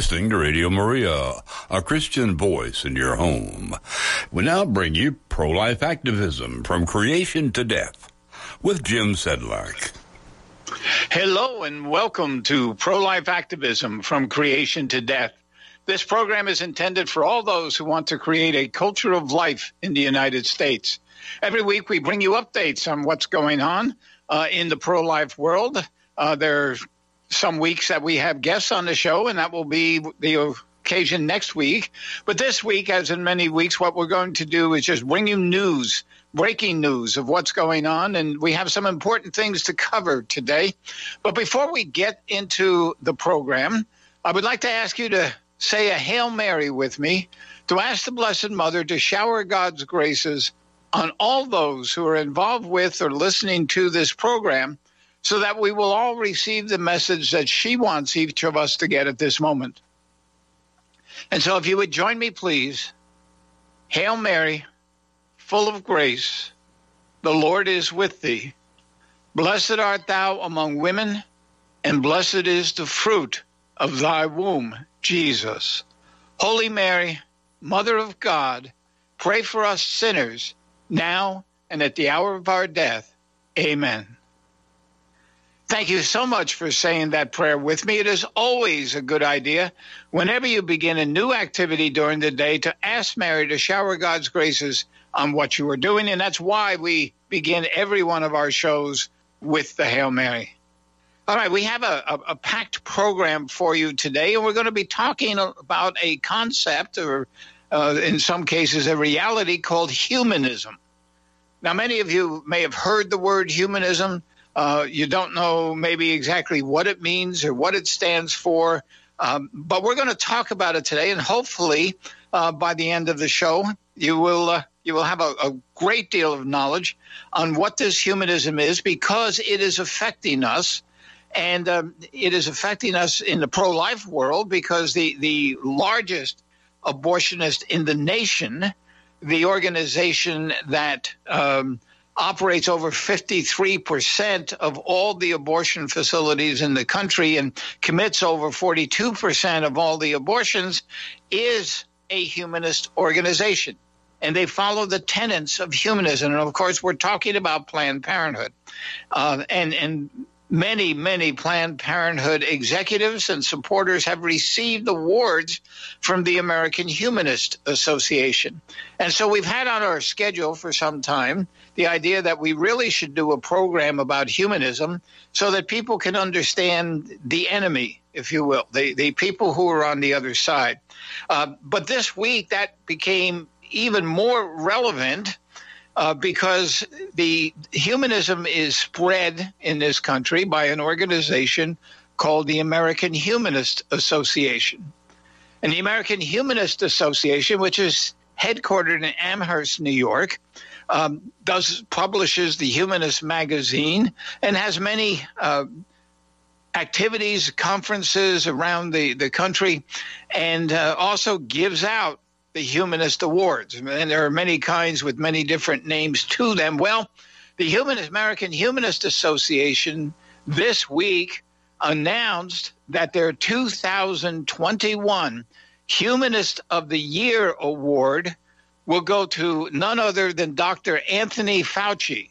listening to Radio Maria, a Christian voice in your home. We now bring you pro-life activism from creation to death with Jim Sedlak. Hello and welcome to Pro-Life Activism from Creation to Death. This program is intended for all those who want to create a culture of life in the United States. Every week we bring you updates on what's going on uh, in the pro-life world. Uh, there some weeks that we have guests on the show, and that will be the occasion next week. But this week, as in many weeks, what we're going to do is just bring you news, breaking news of what's going on. And we have some important things to cover today. But before we get into the program, I would like to ask you to say a Hail Mary with me to ask the Blessed Mother to shower God's graces on all those who are involved with or listening to this program so that we will all receive the message that she wants each of us to get at this moment. And so, if you would join me, please. Hail Mary, full of grace, the Lord is with thee. Blessed art thou among women, and blessed is the fruit of thy womb, Jesus. Holy Mary, Mother of God, pray for us sinners, now and at the hour of our death. Amen. Thank you so much for saying that prayer with me. It is always a good idea whenever you begin a new activity during the day to ask Mary to shower God's graces on what you are doing. And that's why we begin every one of our shows with the Hail Mary. All right, we have a, a, a packed program for you today, and we're going to be talking about a concept, or uh, in some cases, a reality called humanism. Now, many of you may have heard the word humanism. Uh, you don't know maybe exactly what it means or what it stands for, um, but we're going to talk about it today, and hopefully, uh, by the end of the show, you will uh, you will have a, a, great deal of knowledge on what this humanism is because it is affecting us, and um, it is affecting us in the pro-life world because the the largest abortionist in the nation, the organization that um, operates over 53% of all the abortion facilities in the country and commits over 42% of all the abortions is a humanist organization. And they follow the tenets of humanism. And of course, we're talking about Planned Parenthood. Uh, and, and many, many Planned Parenthood executives and supporters have received awards from the American Humanist Association. And so we've had on our schedule for some time the idea that we really should do a program about humanism so that people can understand the enemy, if you will, the, the people who are on the other side. Uh, but this week, that became even more relevant uh, because the humanism is spread in this country by an organization called the American Humanist Association. And the American Humanist Association, which is headquartered in Amherst, New York, um, does publishes the Humanist magazine and has many uh, activities, conferences around the, the country, and uh, also gives out the Humanist Awards. And there are many kinds with many different names to them. Well, the Humanist American Humanist Association this week announced that their 2021 Humanist of the Year award will go to none other than Dr. Anthony Fauci.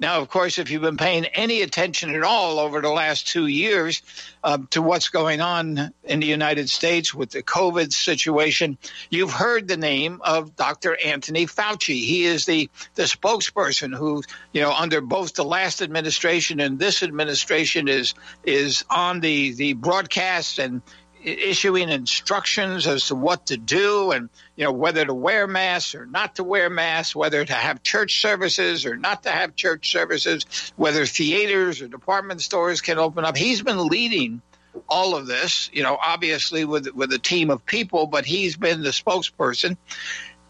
Now, of course, if you've been paying any attention at all over the last two years uh, to what's going on in the United States with the COVID situation, you've heard the name of Dr. Anthony Fauci. He is the, the spokesperson who, you know, under both the last administration and this administration is is on the, the broadcast and issuing instructions as to what to do and you know whether to wear masks or not to wear masks whether to have church services or not to have church services whether theaters or department stores can open up. He's been leading all of this you know obviously with with a team of people but he's been the spokesperson.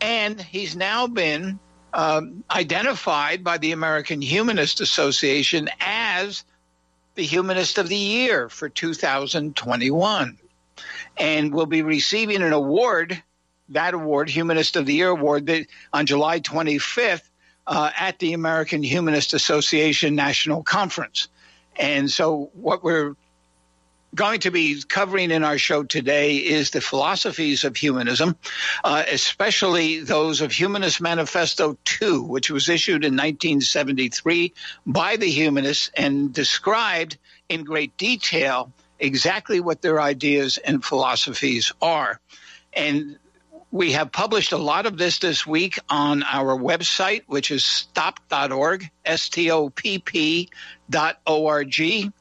And he's now been um, identified by the American Humanist Association as the Humanist of the Year for 2021 and will be receiving an award, that award, Humanist of the Year award, that, on July 25th uh, at the American Humanist Association National Conference. And so, what we're going to be covering in our show today is the philosophies of humanism, uh, especially those of Humanist Manifesto 2, which was issued in 1973 by the humanists and described in great detail exactly what their ideas and philosophies are. And we have published a lot of this this week on our website, which is stopp.org, S T O P P dot O R G.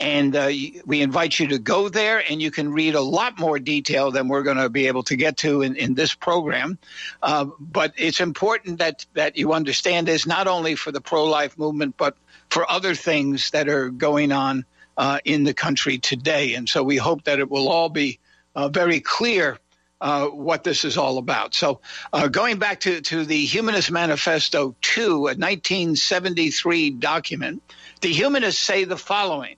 And uh, we invite you to go there and you can read a lot more detail than we're going to be able to get to in, in this program. Uh, but it's important that, that you understand this not only for the pro life movement, but for other things that are going on uh, in the country today. And so we hope that it will all be uh, very clear uh, what this is all about. So, uh, going back to, to the Humanist Manifesto 2, a 1973 document, the humanists say the following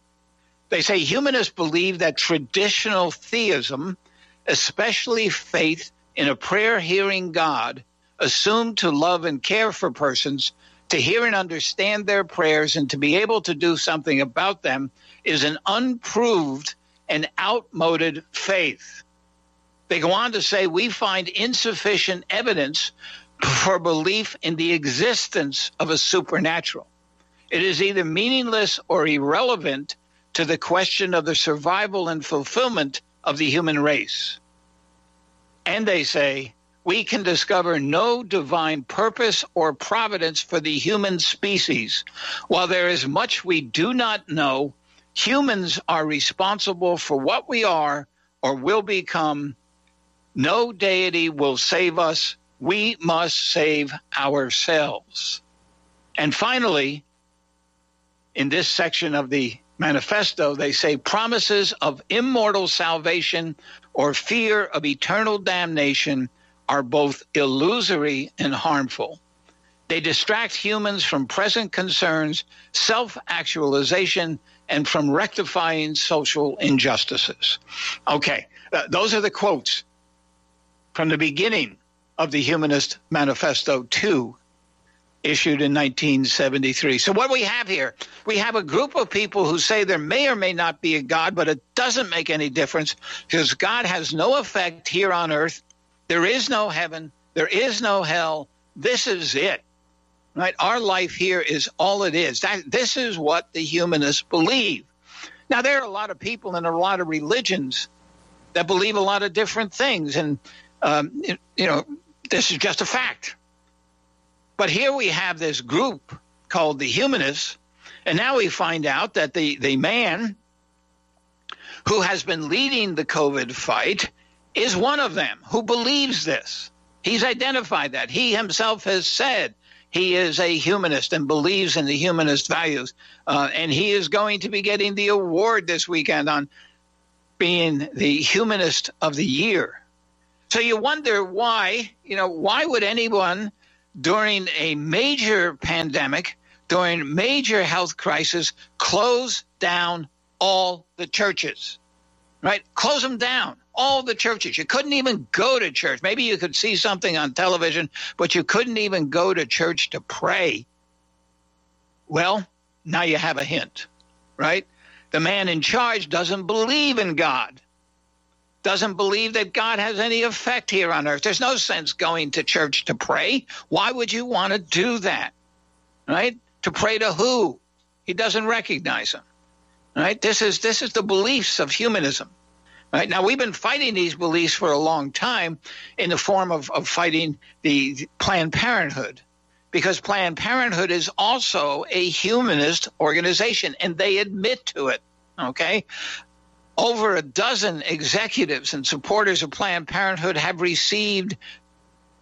They say humanists believe that traditional theism, especially faith in a prayer hearing God, assumed to love and care for persons, to hear and understand their prayers, and to be able to do something about them, is an unproved and outmoded faith. They go on to say we find insufficient evidence for belief in the existence of a supernatural. It is either meaningless or irrelevant to the question of the survival and fulfillment of the human race. And they say we can discover no divine purpose or providence for the human species. While there is much we do not know, humans are responsible for what we are or will become no deity will save us. We must save ourselves. And finally, in this section of the manifesto, they say promises of immortal salvation or fear of eternal damnation are both illusory and harmful. They distract humans from present concerns, self actualization, and from rectifying social injustices. Okay, uh, those are the quotes from the beginning of the Humanist Manifesto 2, issued in 1973. So, what we have here, we have a group of people who say there may or may not be a God, but it doesn't make any difference because God has no effect here on earth. There is no heaven, there is no hell. This is it. Right? Our life here is all it is. That, this is what the humanists believe. Now, there are a lot of people and a lot of religions that believe a lot of different things. And um, you know, this is just a fact. But here we have this group called the humanists, and now we find out that the, the man who has been leading the COVID fight is one of them who believes this. He's identified that. He himself has said he is a humanist and believes in the humanist values. Uh, and he is going to be getting the award this weekend on being the humanist of the year. So you wonder why, you know, why would anyone during a major pandemic, during major health crisis, close down all the churches? Right? Close them down. All the churches. You couldn't even go to church. Maybe you could see something on television, but you couldn't even go to church to pray. Well, now you have a hint, right? The man in charge doesn't believe in God doesn't believe that God has any effect here on earth. There's no sense going to church to pray. Why would you want to do that? Right? To pray to who? He doesn't recognize him, Right? This is this is the beliefs of humanism. Right? Now we've been fighting these beliefs for a long time in the form of, of fighting the Planned Parenthood. Because Planned Parenthood is also a humanist organization and they admit to it. Okay over a dozen executives and supporters of Planned Parenthood have received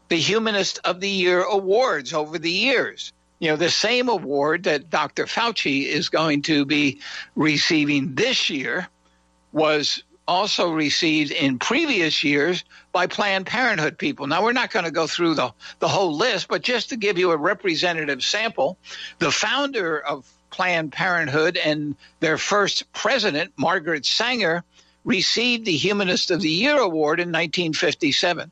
the Humanist of the Year awards over the years. You know, the same award that Dr. Fauci is going to be receiving this year was also received in previous years by Planned Parenthood people. Now, we're not going to go through the, the whole list, but just to give you a representative sample, the founder of Planned Parenthood, and their first president, Margaret Sanger, received the Humanist of the Year award in 1957.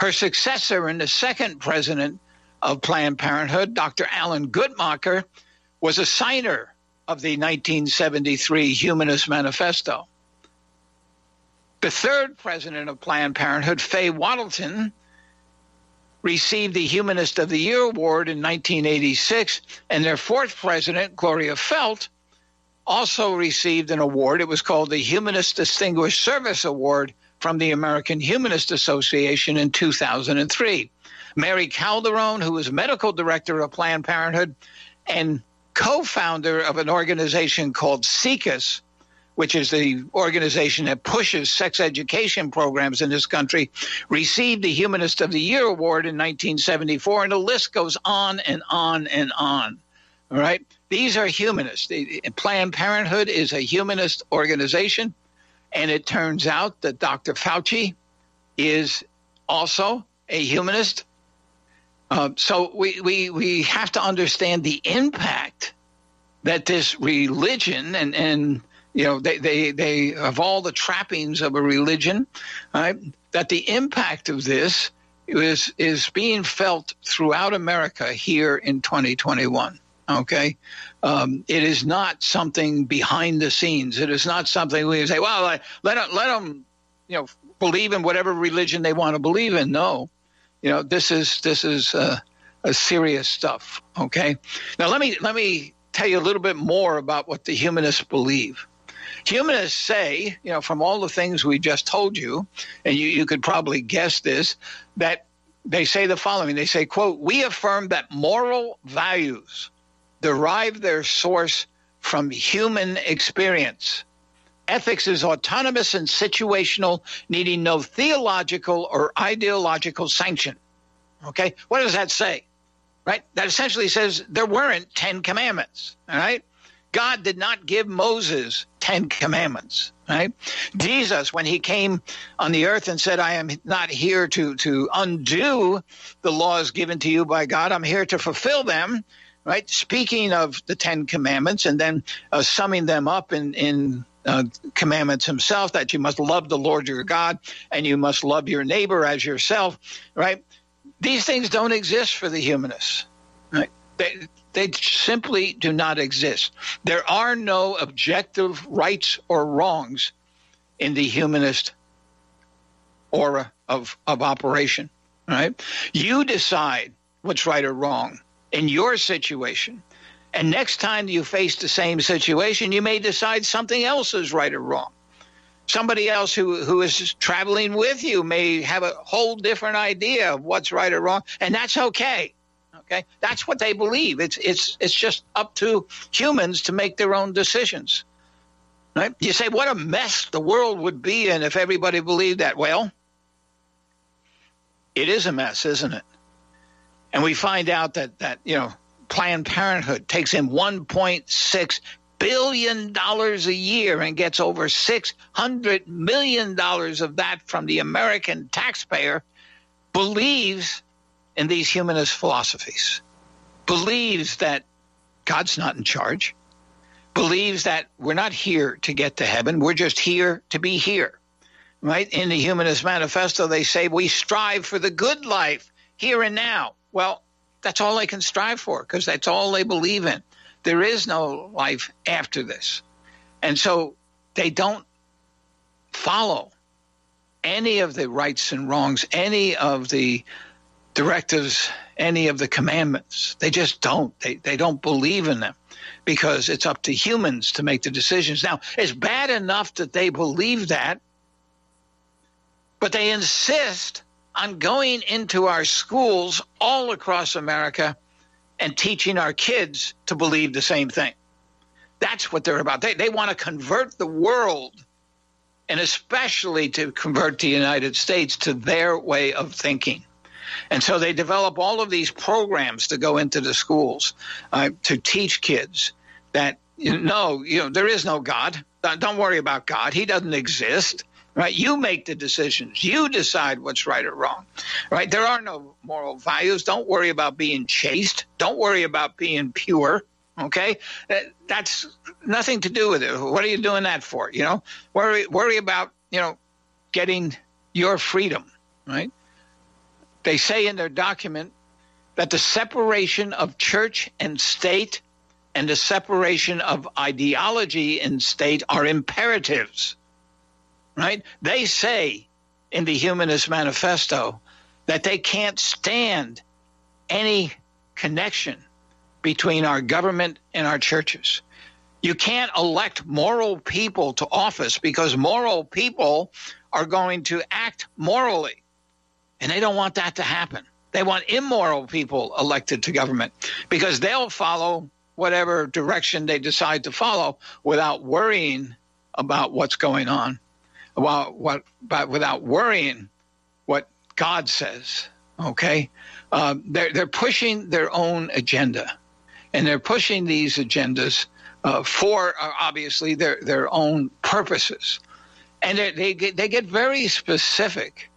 Her successor and the second president of Planned Parenthood, Dr. Alan Guttmacher, was a signer of the 1973 Humanist Manifesto. The third president of Planned Parenthood, Faye Wattleton, received the Humanist of the Year award in 1986, and their fourth president, Gloria Feldt, also received an award. It was called the Humanist Distinguished Service Award from the American Humanist Association in 2003. Mary Calderone, who was medical director of Planned Parenthood and co founder of an organization called SIECUS, which is the organization that pushes sex education programs in this country, received the Humanist of the Year award in 1974, and the list goes on and on and on. All right? These are humanists. Planned Parenthood is a humanist organization, and it turns out that Dr. Fauci is also a humanist. Uh, so we, we, we have to understand the impact that this religion and, and you know, they, they, they have all the trappings of a religion, right? That the impact of this is, is being felt throughout America here in 2021. Okay. Um, it is not something behind the scenes. It is not something we say, well, let let them, you know, believe in whatever religion they want to believe in. No, you know, this is, this is, uh, a serious stuff. Okay. Now let me, let me tell you a little bit more about what the humanists believe. Humanists say, you know, from all the things we just told you, and you, you could probably guess this, that they say the following. They say, quote, we affirm that moral values derive their source from human experience. Ethics is autonomous and situational, needing no theological or ideological sanction. Okay? What does that say? Right? That essentially says there weren't 10 commandments. All right? God did not give Moses 10 commandments, right? Jesus, when he came on the earth and said, I am not here to, to undo the laws given to you by God, I'm here to fulfill them, right? Speaking of the 10 commandments and then uh, summing them up in, in uh, commandments himself that you must love the Lord your God and you must love your neighbor as yourself, right? These things don't exist for the humanists, right? They, they simply do not exist. There are no objective rights or wrongs in the humanist aura of, of operation. Right? You decide what's right or wrong in your situation. And next time you face the same situation, you may decide something else is right or wrong. Somebody else who, who is traveling with you may have a whole different idea of what's right or wrong, and that's okay. Okay, that's what they believe. It's it's it's just up to humans to make their own decisions. Right? You say, what a mess the world would be in if everybody believed that. Well, it is a mess, isn't it? And we find out that that you know Planned Parenthood takes in 1.6 billion dollars a year and gets over 600 million dollars of that from the American taxpayer believes in these humanist philosophies, believes that God's not in charge, believes that we're not here to get to heaven, we're just here to be here. Right? In the Humanist Manifesto, they say we strive for the good life here and now. Well, that's all they can strive for because that's all they believe in. There is no life after this. And so they don't follow any of the rights and wrongs, any of the directives, any of the commandments. They just don't. They, they don't believe in them because it's up to humans to make the decisions. Now, it's bad enough that they believe that, but they insist on going into our schools all across America and teaching our kids to believe the same thing. That's what they're about. They, they want to convert the world and especially to convert the United States to their way of thinking. And so they develop all of these programs to go into the schools uh, to teach kids that you know, you know, there is no God. Don't worry about God. He doesn't exist. Right? You make the decisions. You decide what's right or wrong. Right? There are no moral values. Don't worry about being chaste. Don't worry about being pure. Okay? That's nothing to do with it. What are you doing that for? You know? Worry worry about, you know, getting your freedom, right? They say in their document that the separation of church and state and the separation of ideology and state are imperatives. Right? They say in the Humanist Manifesto that they can't stand any connection between our government and our churches. You can't elect moral people to office because moral people are going to act morally. And they don't want that to happen. They want immoral people elected to government because they'll follow whatever direction they decide to follow without worrying about what's going on, about what, but without worrying what God says. Okay, um, they're they're pushing their own agenda, and they're pushing these agendas uh, for uh, obviously their their own purposes, and they they get, they get very specific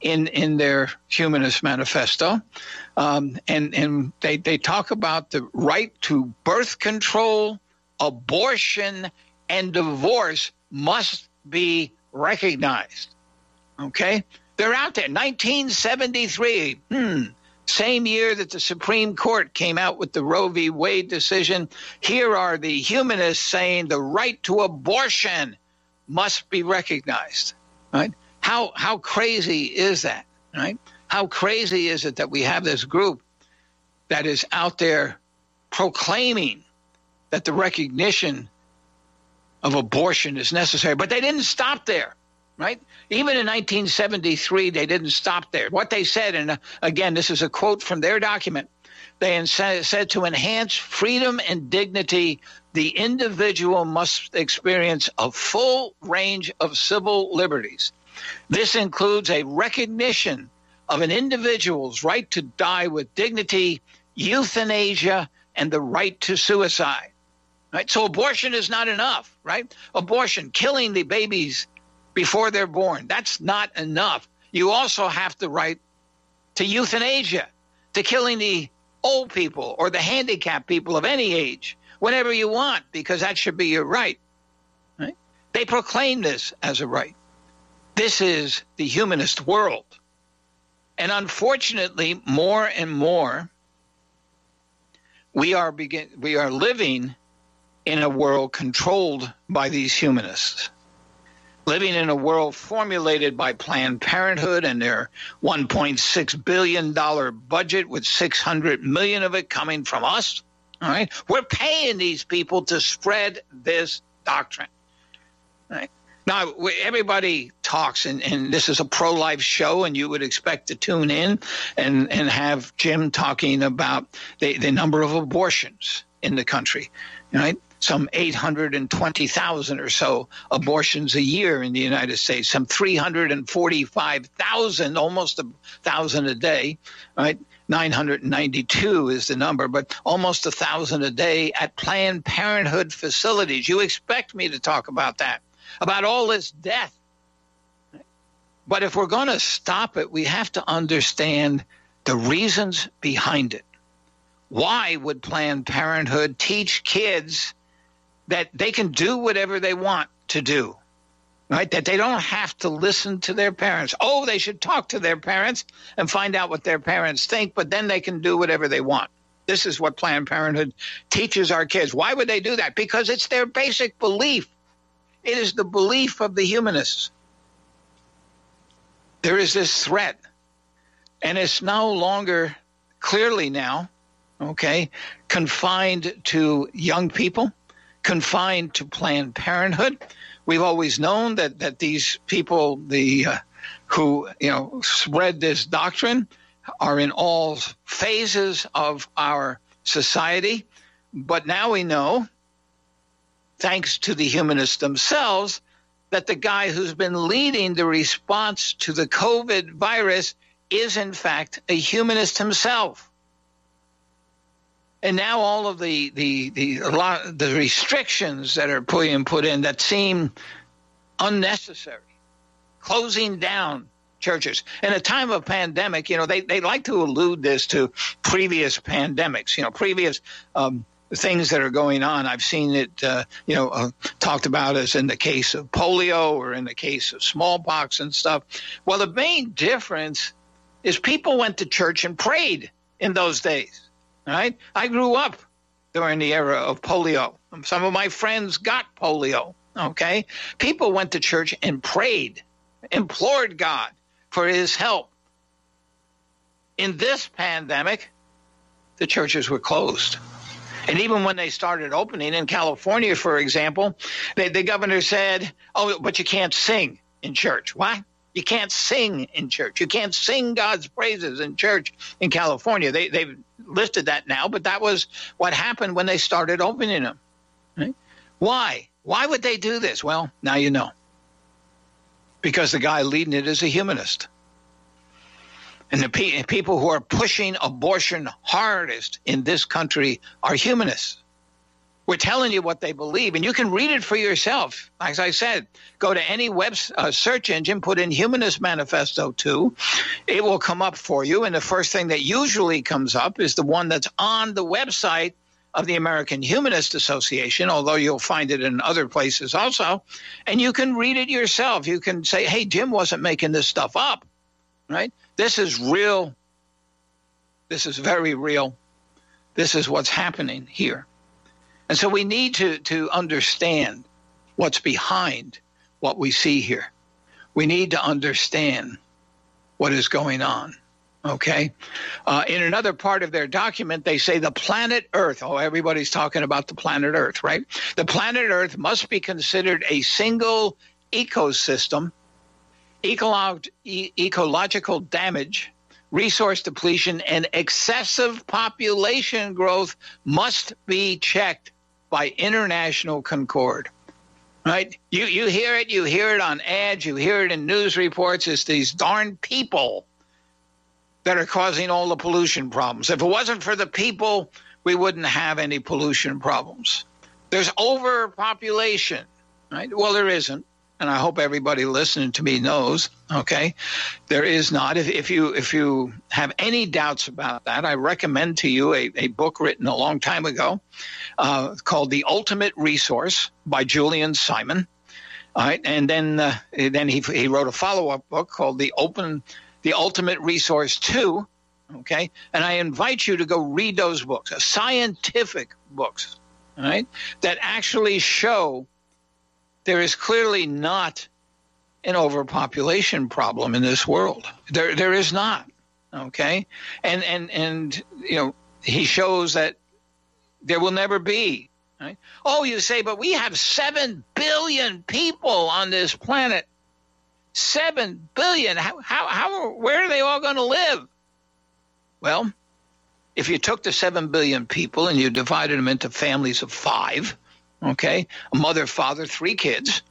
in in their humanist manifesto, um, and and they they talk about the right to birth control, abortion, and divorce must be recognized. Okay, they're out there. 1973. Hmm. Same year that the Supreme Court came out with the Roe v. Wade decision, here are the humanists saying the right to abortion must be recognized. Right? How how crazy is that? Right? How crazy is it that we have this group that is out there proclaiming that the recognition of abortion is necessary, but they didn't stop there right? Even in 1973, they didn't stop there. What they said, and uh, again, this is a quote from their document, they said to enhance freedom and dignity, the individual must experience a full range of civil liberties. This includes a recognition of an individual's right to die with dignity, euthanasia, and the right to suicide. Right? So abortion is not enough, right? Abortion, killing the babies before they're born. That's not enough. You also have the right to euthanasia, to killing the old people or the handicapped people of any age whenever you want, because that should be your right. right? They proclaim this as a right. This is the humanist world. And unfortunately, more and more, we are begin we are living in a world controlled by these humanists living in a world formulated by Planned Parenthood and their 1.6 billion dollar budget with 600 million of it coming from us. All right, we're paying these people to spread this doctrine. Right? Now, everybody talks, and, and this is a pro life show, and you would expect to tune in and, and have Jim talking about the, the number of abortions in the country. Right? some 820,000 or so abortions a year in the United States, some 345,000, almost a thousand a day, right? 992 is the number, but almost a thousand a day at Planned Parenthood facilities. You expect me to talk about that, about all this death. But if we're going to stop it, we have to understand the reasons behind it. Why would Planned Parenthood teach kids that they can do whatever they want to do, right? That they don't have to listen to their parents. Oh, they should talk to their parents and find out what their parents think, but then they can do whatever they want. This is what Planned Parenthood teaches our kids. Why would they do that? Because it's their basic belief. It is the belief of the humanists. There is this threat, and it's no longer clearly now, okay, confined to young people confined to Planned Parenthood. We've always known that that these people, the uh, who you know spread this doctrine, are in all phases of our society. But now we know, thanks to the humanists themselves, that the guy who's been leading the response to the COVID virus is in fact a humanist himself and now all of the the the lot, the restrictions that are put put in that seem unnecessary, closing down churches in a time of pandemic. You know, they they like to allude this to previous pandemics. You know, previous. Um, things that are going on. I've seen it, uh, you know, uh, talked about as in the case of polio or in the case of smallpox and stuff. Well, the main difference is people went to church and prayed in those days right? I grew up during the era of polio. Some of my friends got polio. Okay. People went to church and prayed, implored God for his help. In this pandemic, the churches were closed. And even when they started opening in California, for example, they, the governor said, Oh, but you can't sing in church. Why? You can't sing in church. You can't sing God's praises in church in California. They, they've lifted that now, but that was what happened when they started opening them. Right? Why? Why would they do this? Well, now you know. Because the guy leading it is a humanist. And the pe- people who are pushing abortion hardest in this country are humanists. We're telling you what they believe, and you can read it for yourself. As I said, go to any web uh, search engine, put in Humanist Manifesto 2. It will come up for you, and the first thing that usually comes up is the one that's on the website of the American Humanist Association, although you'll find it in other places also. And you can read it yourself. You can say, hey, Jim wasn't making this stuff up, right? This is real. This is very real. This is what's happening here. And so we need to, to understand what's behind what we see here. We need to understand what is going on. Okay. Uh, in another part of their document, they say the planet Earth. Oh, everybody's talking about the planet Earth, right? The planet Earth must be considered a single ecosystem. E- ecological damage, resource depletion, and excessive population growth must be checked by international concord. Right? You you hear it, you hear it on ads, you hear it in news reports. It's these darn people that are causing all the pollution problems. If it wasn't for the people, we wouldn't have any pollution problems. There's overpopulation, right? Well, there isn't. And I hope everybody listening to me knows, okay, there is not. If, if you if you have any doubts about that, I recommend to you a, a book written a long time ago uh, called "The Ultimate Resource" by Julian Simon. All right, and then uh, then he he wrote a follow up book called "The Open the Ultimate Resource 2. Okay. And I invite you to go read those books, uh, scientific books, right, that actually show there is clearly not an overpopulation problem in this world. There, there is not. Okay. And, and, and, you know, he shows that there will never be. Right? Oh, you say, but we have 7 billion people on this planet. Seven billion. How, how, how, where are they all going to live? Well, if you took the seven billion people and you divided them into families of five, okay, a mother, father, three kids,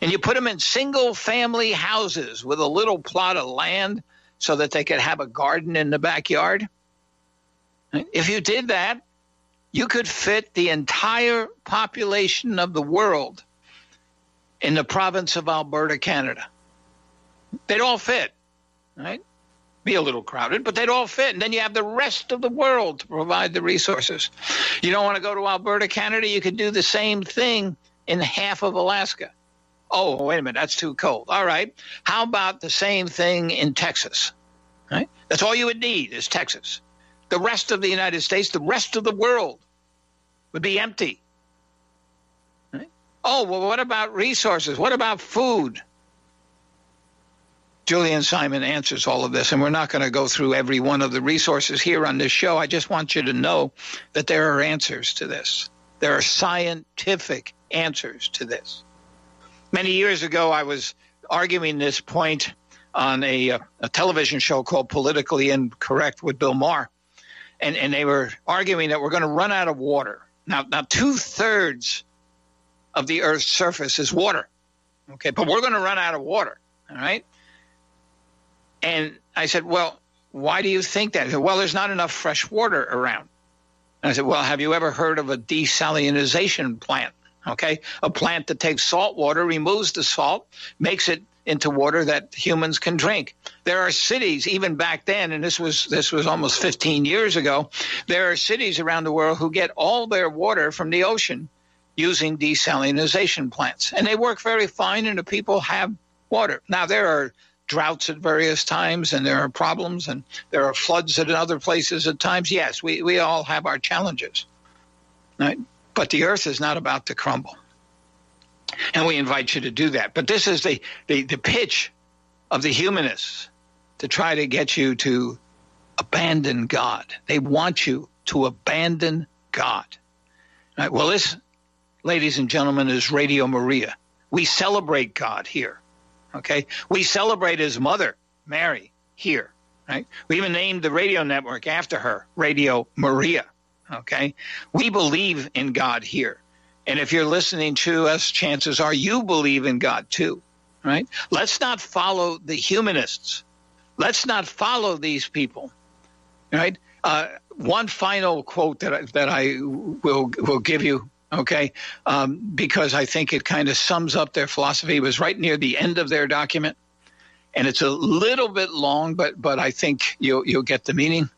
and you put them in single family houses with a little plot of land so that they could have a garden in the backyard, if you did that, you could fit the entire population of the world in the province of Alberta, Canada. They'd all fit, right? Be a little crowded, but they'd all fit. And then you have the rest of the world to provide the resources. You don't want to go to Alberta, Canada? You could do the same thing in half of Alaska. Oh, wait a minute, that's too cold. All right. How about the same thing in Texas? Right? That's all you would need is Texas. The rest of the United States, the rest of the world would be empty. Right? Oh, well, what about resources? What about food? Julian Simon answers all of this, and we're not going to go through every one of the resources here on this show. I just want you to know that there are answers to this. There are scientific answers to this. Many years ago, I was arguing this point on a, uh, a television show called Politically Incorrect with Bill Maher, and, and they were arguing that we're going to run out of water. Now, now two thirds of the Earth's surface is water, okay, but we're going to run out of water. All right. And I said, Well, why do you think that? Said, well, there's not enough fresh water around. And I said, Well, have you ever heard of a desalination plant? Okay. A plant that takes salt water, removes the salt, makes it into water that humans can drink. There are cities, even back then, and this was this was almost 15 years ago. There are cities around the world who get all their water from the ocean using desalination plants, and they work very fine, and the people have water. Now there are droughts at various times and there are problems and there are floods at other places at times. Yes, we, we all have our challenges. Right? But the earth is not about to crumble. And we invite you to do that. But this is the, the, the pitch of the humanists to try to get you to abandon God. They want you to abandon God. Right? Well, this, ladies and gentlemen, is Radio Maria. We celebrate God here. Okay? We celebrate his mother, Mary, here. Right? We even named the radio network after her, Radio Maria. Okay? We believe in God here. And if you're listening to us, chances are you believe in God too. Right? Let's not follow the humanists. Let's not follow these people. Right? Uh, one final quote that I, that I will will give you, okay, um, because I think it kind of sums up their philosophy. It was right near the end of their document, and it's a little bit long, but but I think you'll you'll get the meaning.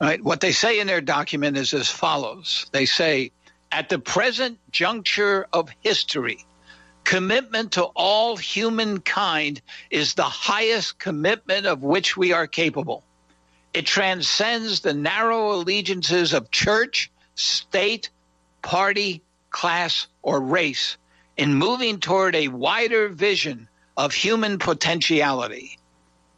Right? What they say in their document is as follows. They say, at the present juncture of history, commitment to all humankind is the highest commitment of which we are capable. It transcends the narrow allegiances of church, state, party, class, or race in moving toward a wider vision of human potentiality.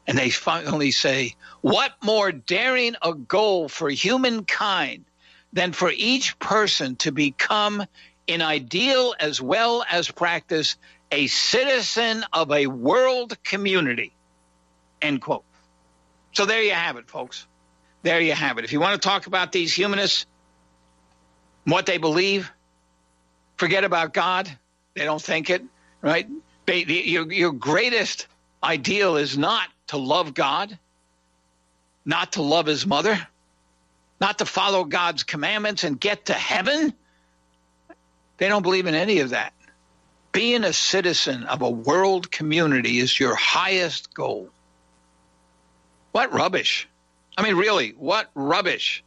And they finally say, What more daring a goal for humankind than for each person to become, in ideal as well as practice, a citizen of a world community? End quote. So there you have it, folks. There you have it. If you want to talk about these humanists, what they believe, forget about God. They don't think it, right? Your, your greatest ideal is not to love God, not to love his mother, not to follow God's commandments and get to heaven. They don't believe in any of that. Being a citizen of a world community is your highest goal. What rubbish. I mean, really, what rubbish.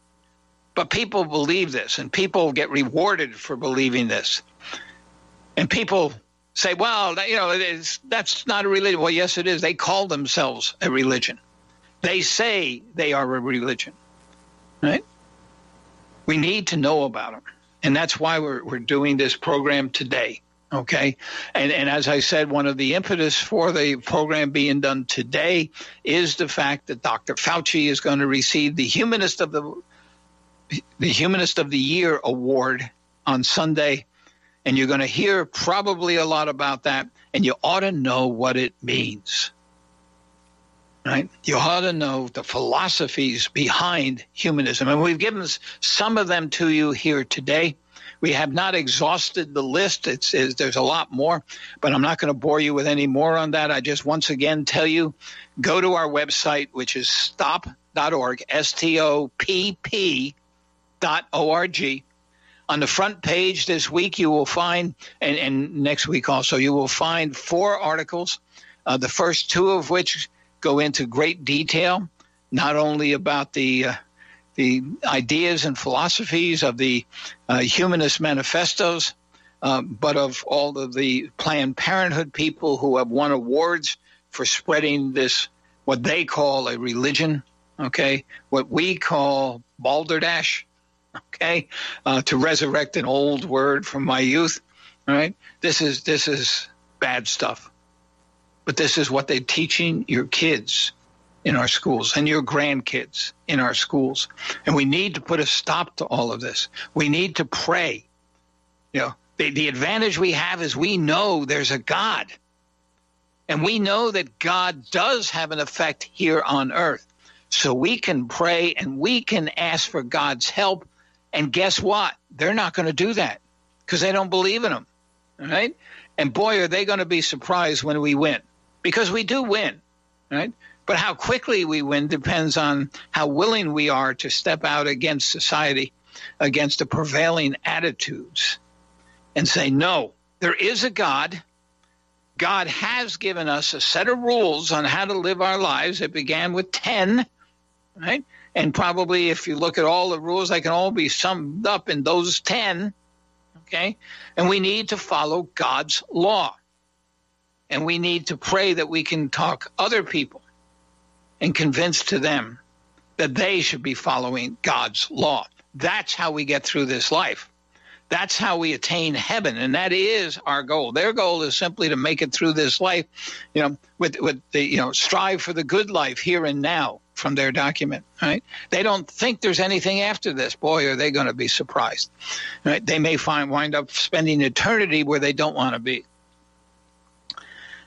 But people believe this, and people get rewarded for believing this. And people say, well, you know, that's not a religion. Well, yes, it is. They call themselves a religion. They say they are a religion, right? We need to know about them. And that's why we're, we're doing this program today. Okay. And, and as I said, one of the impetus for the program being done today is the fact that Dr. Fauci is going to receive the Humanist of the the Humanist of the Year award on Sunday. And you're going to hear probably a lot about that. And you ought to know what it means. Right? You ought to know the philosophies behind humanism. And we've given some of them to you here today. We have not exhausted the list. It's, it's, there's a lot more, but I'm not going to bore you with any more on that. I just once again tell you go to our website, which is stopp.org, S T O P P dot O R G. On the front page this week, you will find, and, and next week also, you will find four articles, uh, the first two of which go into great detail, not only about the uh, the ideas and philosophies of the uh, humanist manifestos, uh, but of all of the Planned Parenthood people who have won awards for spreading this, what they call a religion, okay, what we call balderdash, okay, uh, to resurrect an old word from my youth, right. This is this is bad stuff, but this is what they're teaching your kids in our schools and your grandkids in our schools. And we need to put a stop to all of this. We need to pray. You know, the, the advantage we have is we know there's a God. And we know that God does have an effect here on earth. So we can pray and we can ask for God's help. And guess what? They're not going to do that because they don't believe in them. Right? And boy, are they going to be surprised when we win because we do win. Right? But how quickly we win depends on how willing we are to step out against society, against the prevailing attitudes, and say, no, there is a God. God has given us a set of rules on how to live our lives. It began with 10, right? And probably if you look at all the rules, they can all be summed up in those 10, okay? And we need to follow God's law. And we need to pray that we can talk other people and convince to them that they should be following God's law. That's how we get through this life. That's how we attain heaven, and that is our goal. Their goal is simply to make it through this life, you know, with with the you know strive for the good life here and now from their document. Right? They don't think there's anything after this. Boy, are they going to be surprised. Right? They may find wind up spending eternity where they don't want to be.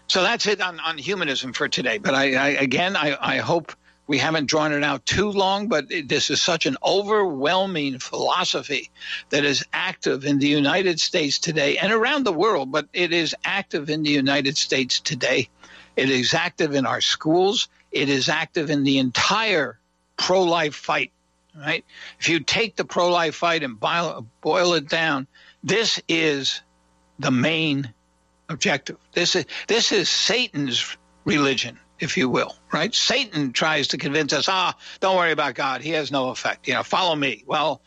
So that's it on, on humanism for today. But I, I again, I, I hope we haven't drawn it out too long, but this is such an overwhelming philosophy that is active in the United States today and around the world, but it is active in the United States today. It is active in our schools. It is active in the entire pro life fight, right? If you take the pro life fight and boil, boil it down, this is the main objective. This is, this is Satan's religion if you will, right? Satan tries to convince us, ah, don't worry about God. He has no effect. You know, follow me. Well,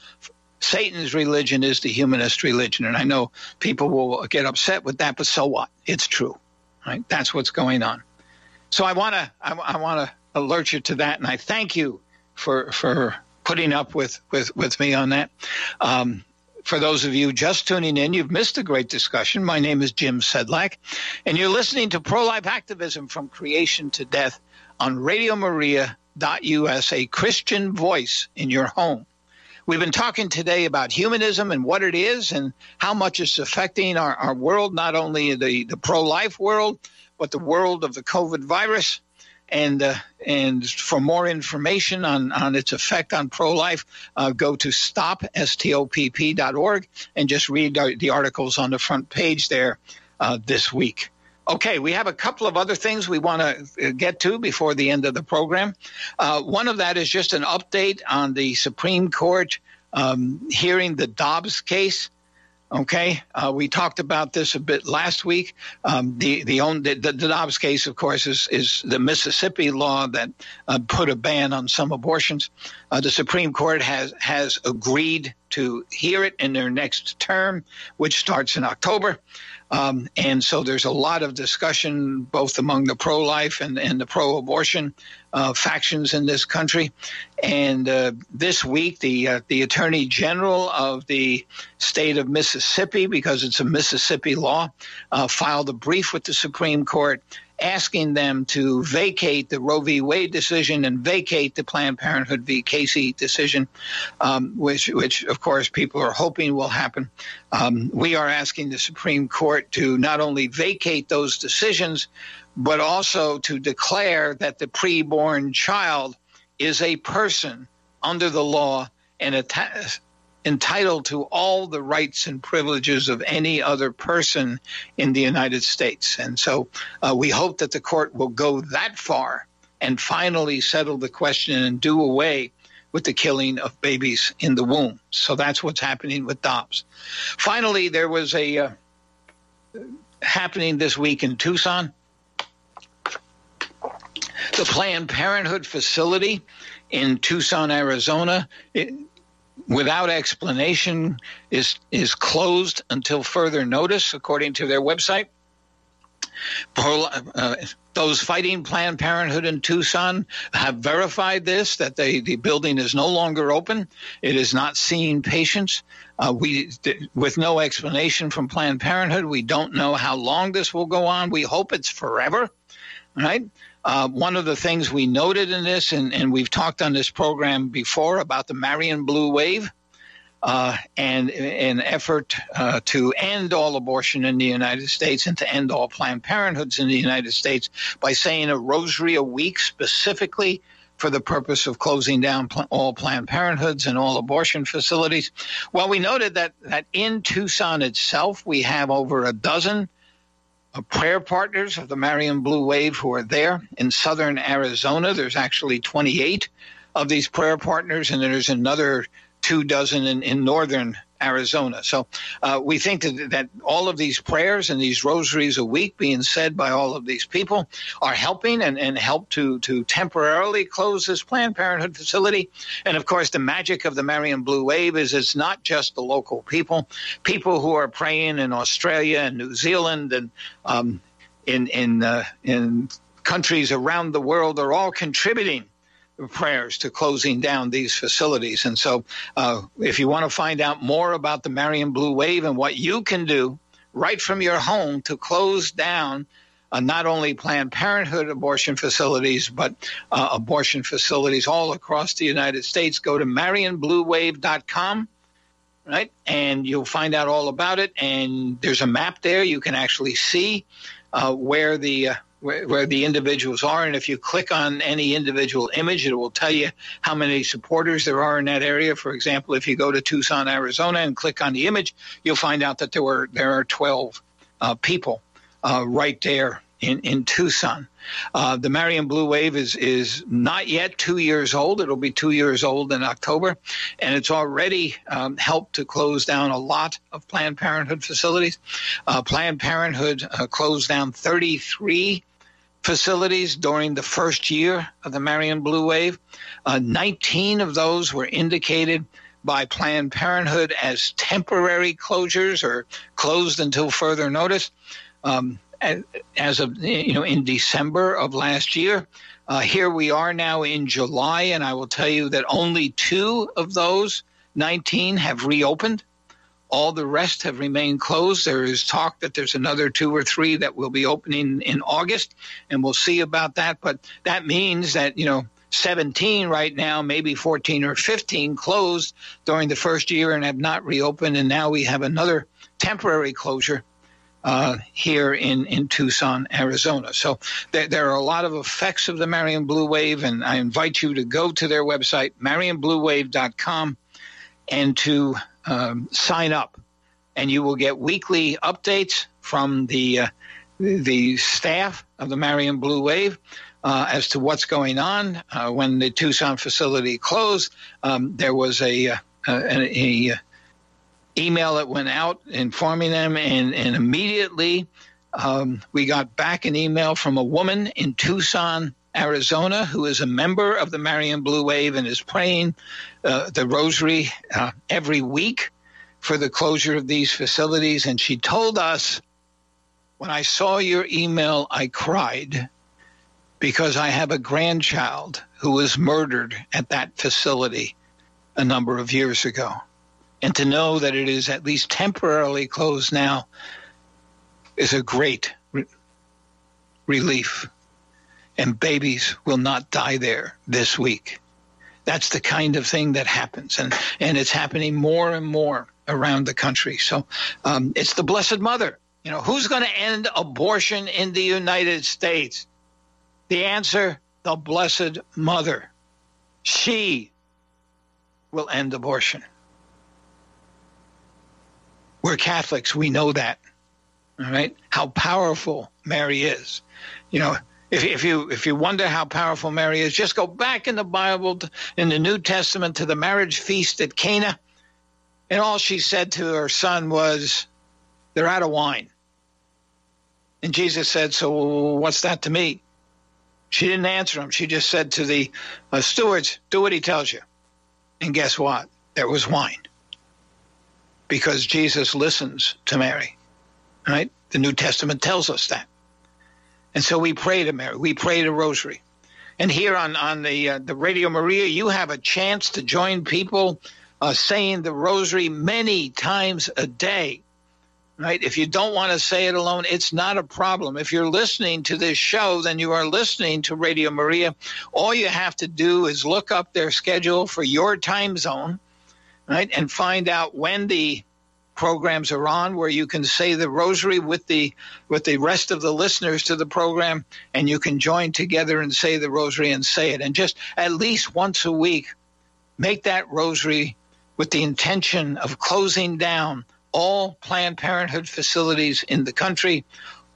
Satan's religion is the humanist religion. And I know people will get upset with that, but so what? It's true, right? That's what's going on. So I want to, I, I want to alert you to that. And I thank you for, for putting up with, with, with me on that. Um, for those of you just tuning in, you've missed a great discussion. My name is Jim Sedlak, and you're listening to Pro Life Activism from Creation to Death on Radio Maria.us, a Christian voice in your home. We've been talking today about humanism and what it is and how much it's affecting our, our world, not only the, the pro life world, but the world of the COVID virus and uh, and for more information on, on its effect on pro life, uh, go to stop stopp.org and just read the articles on the front page there uh, this week. Okay, we have a couple of other things we want to uh, get to before the end of the program. Uh, one of that is just an update on the Supreme Court um, hearing the Dobbs case. Okay, uh, we talked about this a bit last week. Um, the the, own, the, the Dobbs case, of course, is is the Mississippi law that uh, put a ban on some abortions. Uh, the Supreme Court has has agreed to hear it in their next term, which starts in October. Um, and so there's a lot of discussion both among the pro life and, and the pro abortion uh, factions in this country. And uh, this week, the, uh, the Attorney General of the state of Mississippi, because it's a Mississippi law, uh, filed a brief with the Supreme Court asking them to vacate the Roe v. Wade decision and vacate the Planned Parenthood v. Casey decision, um, which, which of course people are hoping will happen. Um, we are asking the Supreme Court to not only vacate those decisions, but also to declare that the preborn child is a person under the law and entitled to all the rights and privileges of any other person in the United States. And so uh, we hope that the court will go that far and finally settle the question and do away with the killing of babies in the womb. So that's what's happening with Dobbs. Finally, there was a uh, happening this week in Tucson. The Planned Parenthood facility in Tucson, Arizona, it, without explanation is is closed until further notice, according to their website. Uh, those fighting Planned Parenthood in Tucson have verified this that they, the building is no longer open. It is not seeing patients. Uh, we, with no explanation from Planned Parenthood, we don't know how long this will go on. We hope it's forever, right? Uh, one of the things we noted in this, and, and, we've talked on this program before about the Marian Blue Wave, uh, and an effort uh, to end all abortion in the United States and to end all Planned Parenthoods in the United States by saying a rosary a week specifically for the purpose of closing down pl- all Planned Parenthoods and all abortion facilities. Well, we noted that, that in Tucson itself, we have over a dozen prayer partners of the Marian Blue Wave who are there. In southern Arizona, there's actually 28 of these prayer partners, and there's another two dozen in, in northern Arizona. So uh, we think that, that all of these prayers and these rosaries a week being said by all of these people are helping and, and help to, to temporarily close this Planned Parenthood facility. And of course, the magic of the Marian Blue Wave is it's not just the local people, people who are praying in Australia and New Zealand and um, in, in, uh, in countries around the world are all contributing prayers to closing down these facilities. And so, uh, if you want to find out more about the Marian Blue Wave and what you can do right from your home to close down uh, not only Planned Parenthood abortion facilities, but uh, abortion facilities all across the United States, go to marianbluewave.com right? And you'll find out all about it. And there's a map there. You can actually see uh, where the uh, where, where, the individuals are. And if you click on any individual image, it will tell you how many supporters there are in that area. For example, if you go to Tucson, Arizona, and click on the image, you'll find out that there were there are 12 uh, people uh, right there in, in Tucson. Uh, the Marian Blue Wave is is not yet two years old. It'll be two years old in October, and it's already um, helped to close down a lot of Planned Parenthood facilities. Uh, Planned Parenthood uh, closed down 33 facilities during the first year of the Marian Blue Wave. Uh, 19 of those were indicated by Planned Parenthood as temporary closures or closed until further notice. Um, as of you know in December of last year. Uh, here we are now in July, and I will tell you that only two of those 19 have reopened. All the rest have remained closed. There is talk that there's another two or three that will be opening in August, and we'll see about that. But that means that, you know, 17 right now, maybe 14 or 15 closed during the first year and have not reopened. And now we have another temporary closure uh, here in, in Tucson, Arizona. So there, there, are a lot of effects of the Marian Blue Wave, and I invite you to go to their website, marianbluewave.com, and to um, sign up. And you will get weekly updates from the uh, the staff of the Marian Blue Wave uh, as to what's going on. Uh, when the Tucson facility closed, um, there was a, uh, a, a email that went out informing them, and, and immediately um, we got back an email from a woman in Tucson, Arizona, who is a member of the Marian Blue Wave and is praying uh, the rosary uh, every week for the closure of these facilities. And she told us, when I saw your email, I cried because I have a grandchild who was murdered at that facility a number of years ago and to know that it is at least temporarily closed now is a great re- relief. And babies will not die there this week. That's the kind of thing that happens, and, and it's happening more and more around the country. So um, it's the Blessed Mother. You know, who's going to end abortion in the United States? The answer the Blessed Mother. She will end abortion. We're Catholics. We know that. All right. How powerful Mary is. You know, if, if you if you wonder how powerful Mary is, just go back in the Bible in the New Testament to the marriage feast at Cana, and all she said to her son was, "They're out of wine." And Jesus said, "So what's that to me?" She didn't answer him. She just said to the uh, stewards, "Do what he tells you." And guess what? There was wine because Jesus listens to Mary. Right? The New Testament tells us that. And so we pray to Mary. We pray to Rosary. And here on, on the, uh, the Radio Maria, you have a chance to join people uh, saying the Rosary many times a day. Right? If you don't want to say it alone, it's not a problem. If you're listening to this show, then you are listening to Radio Maria. All you have to do is look up their schedule for your time zone right? And find out when the programs are on where you can say the rosary with the with the rest of the listeners to the program and you can join together and say the rosary and say it and just at least once a week make that rosary with the intention of closing down all planned parenthood facilities in the country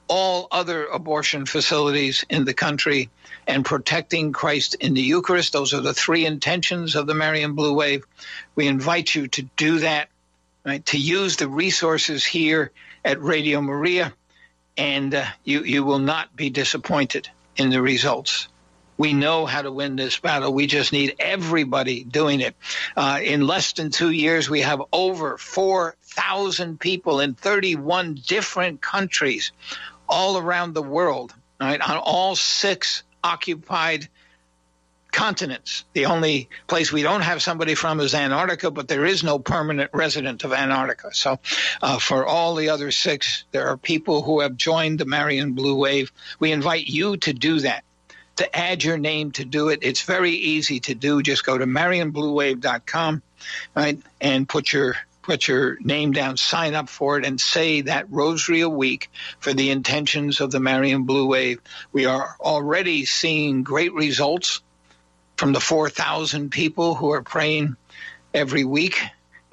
all other abortion facilities in the country and protecting Christ in the Eucharist. Those are the three intentions of the Marian Blue Wave. We invite you to do that, right? To use the resources here at Radio Maria, and uh, you you will not be disappointed in the results. We know how to win this battle. We just need everybody doing it. Uh, in less than two years, we have over 4,000 people in 31 different countries all around the world, right, on all six occupied continents. The only place we don't have somebody from is Antarctica, but there is no permanent resident of Antarctica. So, uh, for all the other six, there are people who have joined the Marian Blue Wave. We invite you to do that, to add your name to do it. It's very easy to do. Just go to MarianBlueWave.com, right, and put your put your name down, sign up for it, and say that rosary a week for the intentions of the Marian Blue Wave. We are already seeing great results from the 4,000 people who are praying every week.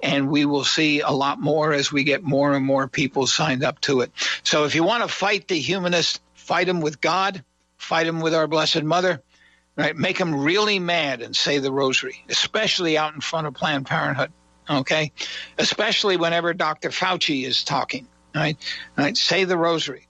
And we will see a lot more as we get more and more people signed up to it. So if you want to fight the humanists, fight them with God, fight them with our Blessed Mother, right? Make them really mad and say the rosary, especially out in front of Planned Parenthood, okay? Especially whenever Dr. Fauci is talking, right? right? Say the rosary,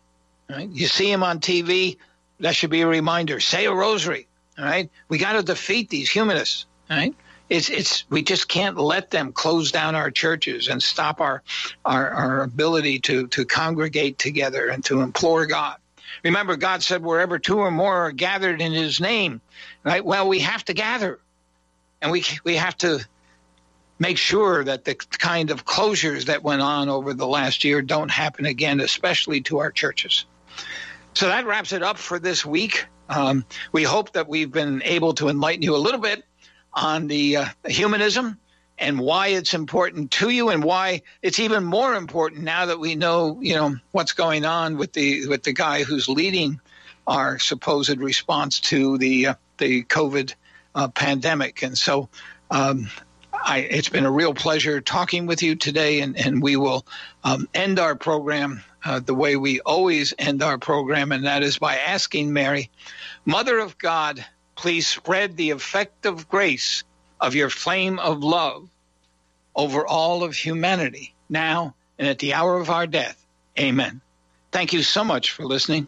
right? You see him on TV, that should be a reminder. Say a rosary. All right, we got to defeat these humanists. All right, it's it's we just can't let them close down our churches and stop our our, our ability to to congregate together and to implore God. Remember, God said, "Wherever two or more are gathered in His name," right? Well, we have to gather, and we we have to make sure that the kind of closures that went on over the last year don't happen again, especially to our churches. So that wraps it up for this week. Um, we hope that we've been able to enlighten you a little bit on the uh, humanism and why it's important to you and why it's even more important now that we know, you know, what's going on with the with the guy who's leading our supposed response to the uh, the COVID uh, pandemic. And so um, I, it's been a real pleasure talking with you today, and, and we will um, end our program uh, the way we always end our program, and that is by asking Mary, Mother of God, please spread the effective grace of your flame of love over all of humanity now and at the hour of our death. Amen. Thank you so much for listening.